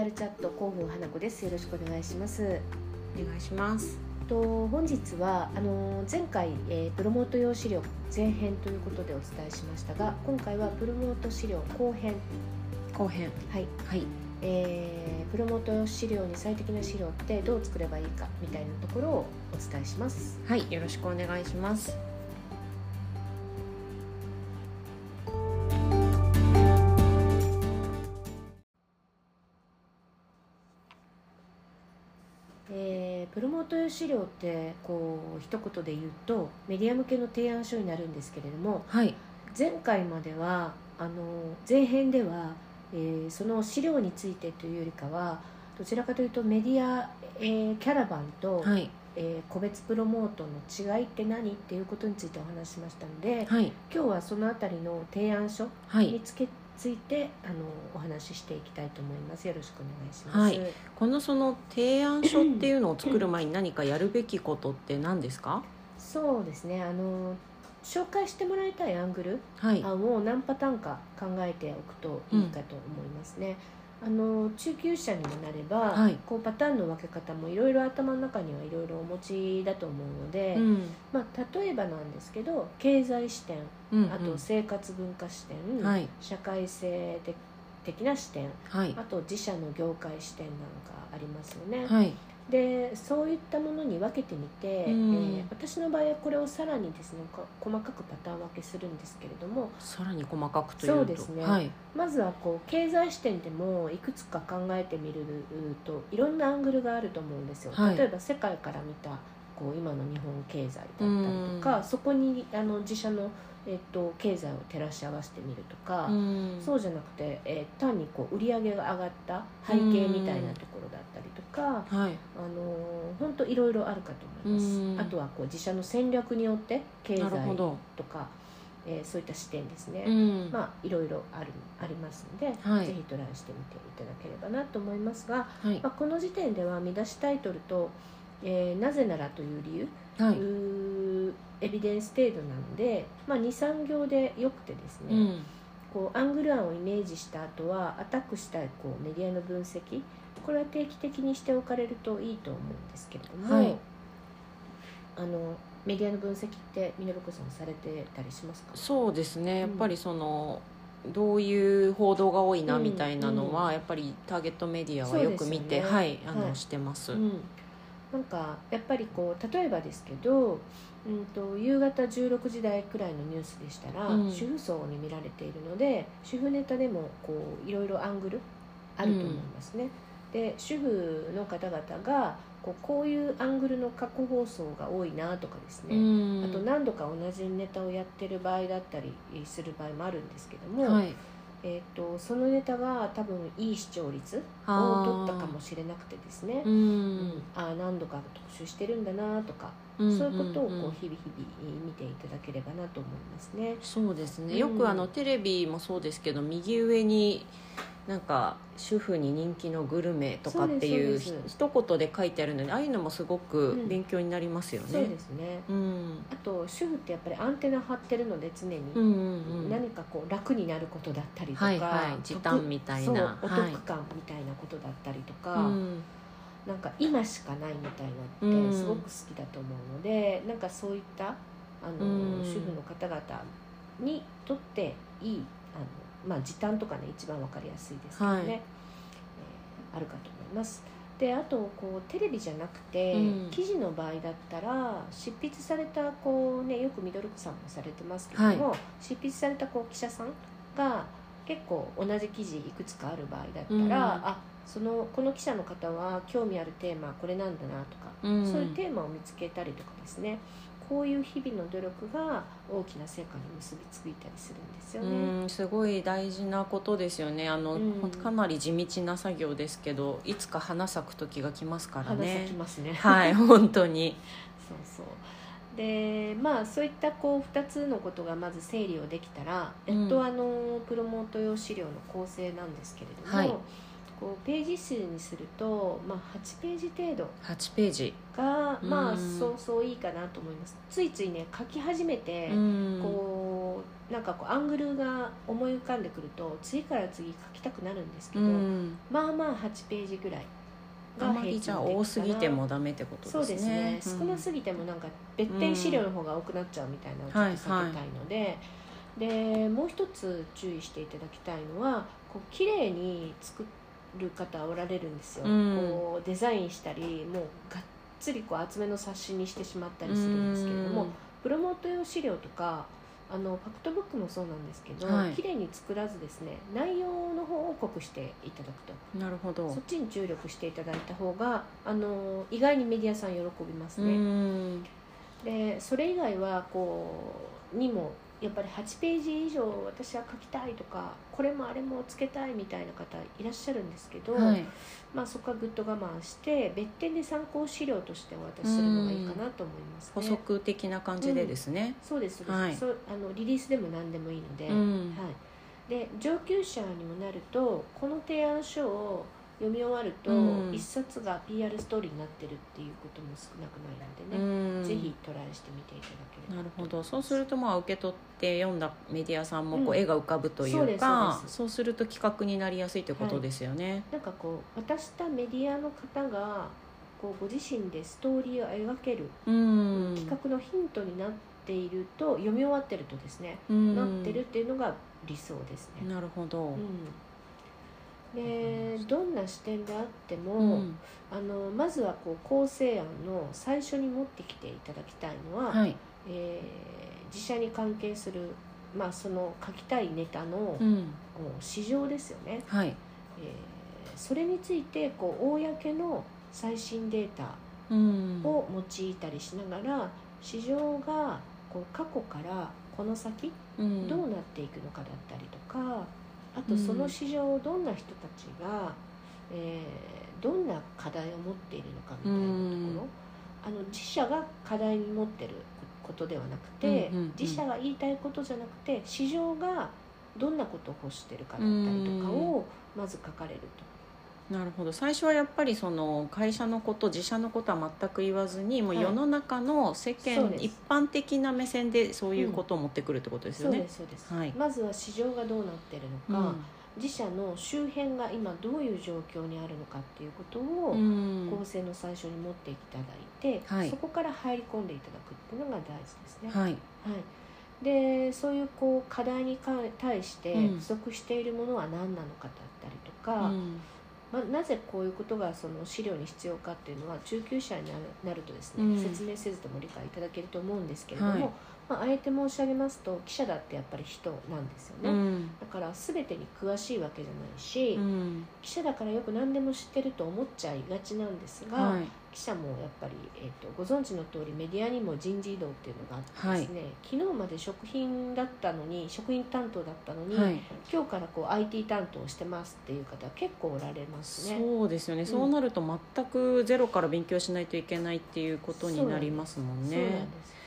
PR チャット広報花子です。よろしくお願いします。お願いします。と本日はあの前回、えー、プロモート用資料前編ということでお伝えしましたが今回はプロモート資料後編。後編。はい、はい。えー、プロモート用資料に最適な資料ってどう作ればいいかみたいなところをお伝えします。はい。よろしくお願いしますえープロモート用資料ってこう一言で言うとメディア向けの提案書になるんですけれどもはい。前回まではあの前編では、えーその資料についてというよりかはどちらかというとメディア、えーキャラバンと、はい。えー個別プロモートの違いって何っていうことについてお話ししましたのではい。今日はそのあたりの提案書はい。につけついてあのお話ししていきたいと思います。よろしくお願いします、はい。このその提案書っていうのを作る前に何かやるべきことって何ですか？そうですね。あの紹介してもらいたいアングルはい。案を何パターンか考えておくといいかと思いますね、あの中級者にもなれば、はい。こうパターンの分け方もいろいろ頭の中にはいろいろお持ちだと思うので、うん。まあ、例えばなんですけど経済視点うんうん。あと生活文化視点、はい。社会性的な視点はい。あと自社の業界視点なんかありますよね、はいでそういったものに分けてみて、うん。えー私の場合はこれをさらにですねこ細かくパターン分けするんですけれどもさらに細かくというと。そうですね。はい。まずはこう経済視点でもいくつか考えてみるといろんなアングルがあると思うんですよ、はい。例えば世界から見たこう今の日本経済だったりとかそこにあの自社の、えっと経済を照らし合わせてみるとか、うん。そうじゃなくて、えー単にこう売り上げが上がった背景みたいなところだったりとか、はい。あの本当いろいろあるかと思います、うん。あとはこう自社の戦略によって経済とか、えーそういった視点ですね、うん。まあいろいろあるありますので、はい。ぜひトライしてみていただければなと思いますが、はい。まあ、この時点では見出しタイトルと「えーなぜなら」という理由、はい。エビデンス程度なので、まあ、23行でよくてですね、うん。こうアングル案をイメージした後はアタックしたいこうメディアの分析これは定期的にしておかれるといいと思うんですけれども、はい。あのメディアの分析ってミノルコさんされてたりしますか？そうですね。やっうんぱりそのどういう報道が多いなうんみたいなのは、うん。やっぱりターゲットメディアはよく見て、ね。はいあの、はい。してます、うん、なんかやっぱりこう例えばですけど、うん、と夕方16時台くらいのニュースでしたら、うん。主婦層に見られているので主婦ネタでもこういろいろアングルあると思いますね。で主婦の方々がこうこういうアングルの過去放送が多いなとかですね、うん。あと何度か同じネタをやってる場合だったりする場合もあるんですけども、はいえー、とそのネタが多分いい視聴率を取ったかもしれなくてですね、ううん。んああ何度か特集してるんだなとか、うん。そういうことをこううんうん日々日々見ていただければなと思いますね。そうですね。うん。よくあのテレビもそうですけど右上になんか主婦に人気のグルメとかっていうそうですそうです。一言で書いてあるのでああいうのもすごくうん。勉強になりますよね、そうですね。うん。あと主婦ってやっぱりアンテナ張ってるので常に、うんうんうん。何かこう楽になることだったりとか、はいはい。時短みたいな。おはい。得感みたいなことだったりとか、うん。なんか今しかないみたいなのってすごく好きだと思うので、なんかそういったあの、うん。主婦の方々にとっていいあの、まあ、時短とかね一番わかりやすいですけどね、はい。えーあるかと思います。であとこうテレビじゃなくて、うん。記事の場合だったら執筆されたこう、ね、よくミドルクさんもされてますけども、執筆されたこう記者さんが結構同じ記事いくつかある場合だったら、うん。あそのこの記者の方は興味あるテーマはこれなんだなとか、うん。そういうテーマを見つけたりとかですねこういう日々の努力が大きな成果に結びついたりするんですよね。うんすごい大事なことですよね。あの、うん。かなり地道な作業ですけどいつか花咲く時が来ますから花ね咲きますね。はい本当に。そうそう。でまあそういったこう2つのことがまず整理をできたら、うんえっとあのプロモート用資料の構成なんですけれども、はいこうページ数にすると、まあ、8ページ程度8ページ。が、まあうん。そうそういいかなと思います。ついついね書き始めて、うん。ここうなんかこうアングルが思い浮かんでくると次から次書きたくなるんですけど、うん。まあまあ8ページぐらいあまりじゃあ多すぎてもダメってことですね。そうですね、うん。少なすぎてもなんか別点資料の方が多くなっちゃうみたいなのをちょっと避けたいので、でもう一つ注意していただきたいのはこう綺麗に作る方おられるんですよ、うん。こうデザインしたりもうがっつりこう厚めの冊子にしてしまったりするんですけれども、プロモート用資料とかあのファクトブックもそうなんですけど、はい。綺麗に作らずですね内容の方を濃くしていただくと。うんなるほど。そっちに注力していただいた方があの意外にメディアさん喜びますうね、ん。でそれ以外はこうにもやっぱり8ページ以上私は書きたいとかこれもあれもつけたいみたいな方いらっしゃるんですけど、はい。まあ、そこはぐっと我慢して別点で参考資料としてお渡しするのがいいかなと思います補ね。足的な感じでですね、そうですそうです、はい。そうあのリリースでも何でもいいので,、うん。はい、で上級者にもなるとこの提案書を読み終わると、うん。一冊が PR ストーリーになってるっていうことも少なくないのでね、うんぜひトライしてみていただければ。なるほど。そうするとまあ受け取って読んだメディアさんもこううん絵が浮かぶといそうか、そうです。そうすると企画になりやすいということですよね、なんかこう渡したメディアの方がこうご自身でストーリーを描けるうん。企画のヒントになっていると読み終わってるとですね、うん。なってるっていうのが理想ですね。なるほど、うん、でどんな視点であっても、うん。あのまずはこう構成案の最初に持ってきていただきたいのは、はい、えー自社に関係する、まあ、その書きたいネタの、うん、市場ですよね、はい、えーそれについてこう公の最新データうん。を用いたりしながら市場がこう過去からこの先うん。どうなっていくのかだったりとかあとその市場をどんな人たちが、えーどんな課題を持っているのかみたいなところ、あの自社が課題に持ってることではなくて、うんうんうん。自社が言いたいことじゃなくて市場がどんなことを欲してるかだったりとかをまず書かれると。なるほど。最初はやっぱりその会社のこと自社のことは全く言わずにもう世の中の世間、そうです。一般的な目線でそういうことを持ってくるってことですよね。そうで。すそうです、はい。まずは市場がどうなってるのか、うん。自社の周辺が今どういう状況にあるのかっていうことを、うん。構成の最初に持っていただいて、はい。そこから入り込んでいただくっていうのが大事ですね。はい。はい、でそういうこう課題にか対してうん。不足しているものは何なのかだったりとか、うんまあ、なぜこういうことがその資料に必要かっていうのは中級者になるなるとですね、うん。説明せずとも理解いただけると思うんですけれども、はいまあ、あえて申し上げますと記者だってやっぱり人なんですよね。うん。だから全てに詳しいわけじゃないし、うん。記者だからよく何でも知ってると思っちゃいがちなんですが、はい。記者もやっぱり、えー、とご存知の通りメディアにも人事異動っていうのがあってですね、昨日まで食品だったのに食品担当だったのに、はい。今日からこう IT 担当してますっていう方結構おられますね。そうですよね、そうなると全くゼロから勉強しないといけないっていうことになりますもんそうなんねです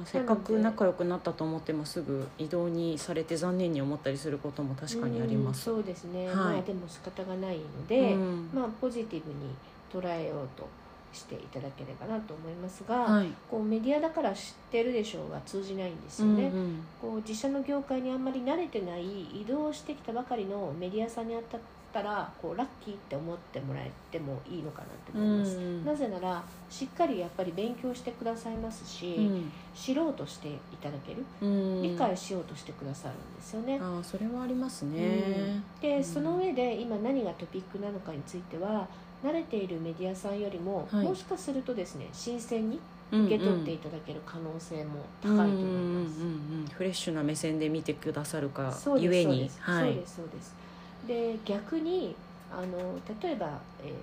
まあせっかく仲良くなったと思ってもすぐ異動にされて残念に思ったりすることも確かにあります。うんそうですね、はい。まあでも仕方がないので、うん。まあポジティブに捉えようとしていただければなと思いますが、はい。こうメディアだから知ってるでしょうが通じないんですよね、うんうん。こう自社の業界にあんまり慣れてない移動してきたばかりのメディアさんに当たったらこうラッキーって思ってもらえてもいいのかなって思います、うん。なぜならしっかりやっぱり勉強してくださいますし、うん。知ろうとしていただける。うん。理解しようとしてくださるんですよね、ああそれはありますね、うん。で、うん。その上で今何がトピックなのかについては慣れているメディアさんよりも、はい。もしかするとですね新鮮に受け取っていただける可能性も高いと思います、うんうんうんうんフレッシュな目線で見てくださるかゆえに。そうです、はい。そうですそうですで逆にあの例えば、えー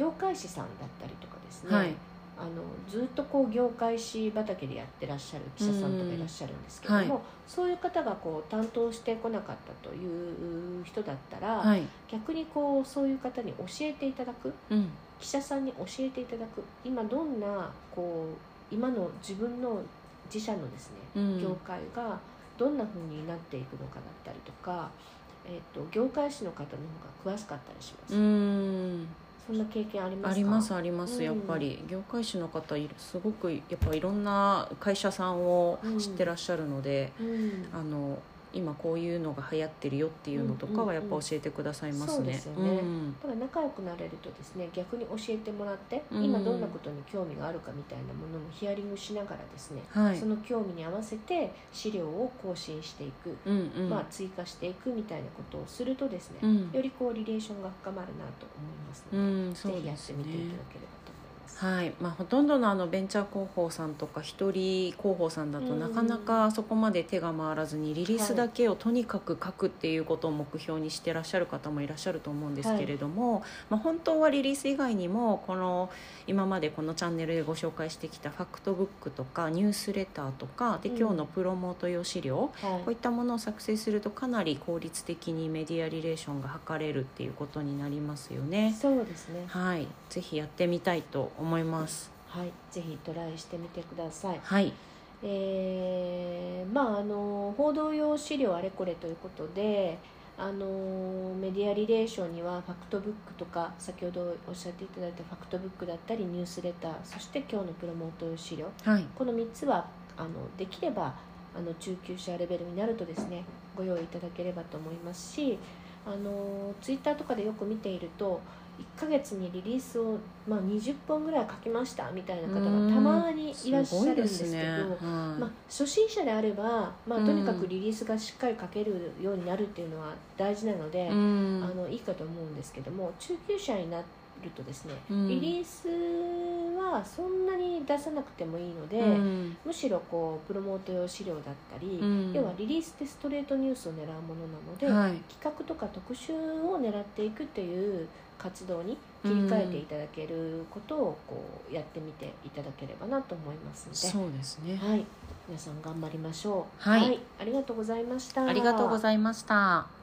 業界誌さんだったりとかですね、はい。あのずっとこう業界誌畑でやってらっしゃる記者さんとかいらっしゃるんですけれども、うんそういう方がこう担当してこなかったという人だったら、はい。逆にこうそういう方に教えていただくうん。記者さんに教えていただく今どんなこう今の自分の自社のですね、うん。業界がどんな風になっていくのかだったりとか、えっと業界誌の方の方が詳しかったりします、うん。そそんな経験ありますか？ありますあります、うん。やっぱり。業界士の方いるすごくやっぱいろんな会社さんを知ってらっしゃるので、うん。あの今こういうのが流行ってるよっていうのとかはやっぱ教えてくださいますね。そうですよね。だから仲良くなれるとですね逆に教えてもらって、うん。今どんなことに興味があるかみたいなものもヒアリングしながらですね、はい。その興味に合わせて資料を更新していく、うんうん。まあ、追加していくみたいなことをするとですね、うん。よりこうリレーションが深まるなと思いますうので、ん、そうぜひやってみていただければと思います。はい。まあ、ほとんどのあのベンチャー広報さんとか一人広報さんだとうんなかなかそこまで手が回らずにリリースだけをとにかく書くっていうことを目標にしてらっしゃる方もいらっしゃると思うんですけれども、まあ、本当はリリース以外にもこの今までこのチャンネルでご紹介してきたファクトブックとかニュースレターとかでうん。今日のプロモート用資料、はい。こういったものを作成するとかなり効率的にメディアリレーションが図れるっていうことになりますよね。そうですね。はい、ぜひやってみたいと思います。はい、ぜひトライしてみてください。はい、えーまああの報道用資料あれこれということで、あのメディアリレーションにはファクトブックとか先ほどおっしゃっていただいたファクトブックだったりニュースレター、そして今日のプロモート用資料、はい、この3つはあのできればあの中級者レベルになるとですねご用意いただければと思いますしあのツイッターとかでよく見ていると1ヶ月にリリースを、まあ、20本ぐらい書きましたみたいな方がたまにいらっしゃるんですけど。まあ、初心者であれば、まあ、とにかくリリースがしっかり書けるようになるっていうのは大事なので、うん。あのいいかと思うんですけども中級者になるとですね、うん。リリースはそんなに出さなくてもいいので、うんむしろこうプロモート用資料だったり、うん要はリリースってストレートニュースを狙うものなので、はい企画とか特集を狙っていくっていう活動に切り替えていただけることをこうやってみていただければなと思いますので。そうですね。はい、皆さん頑張りましょう。はいありがとうございました。ありがとうございました。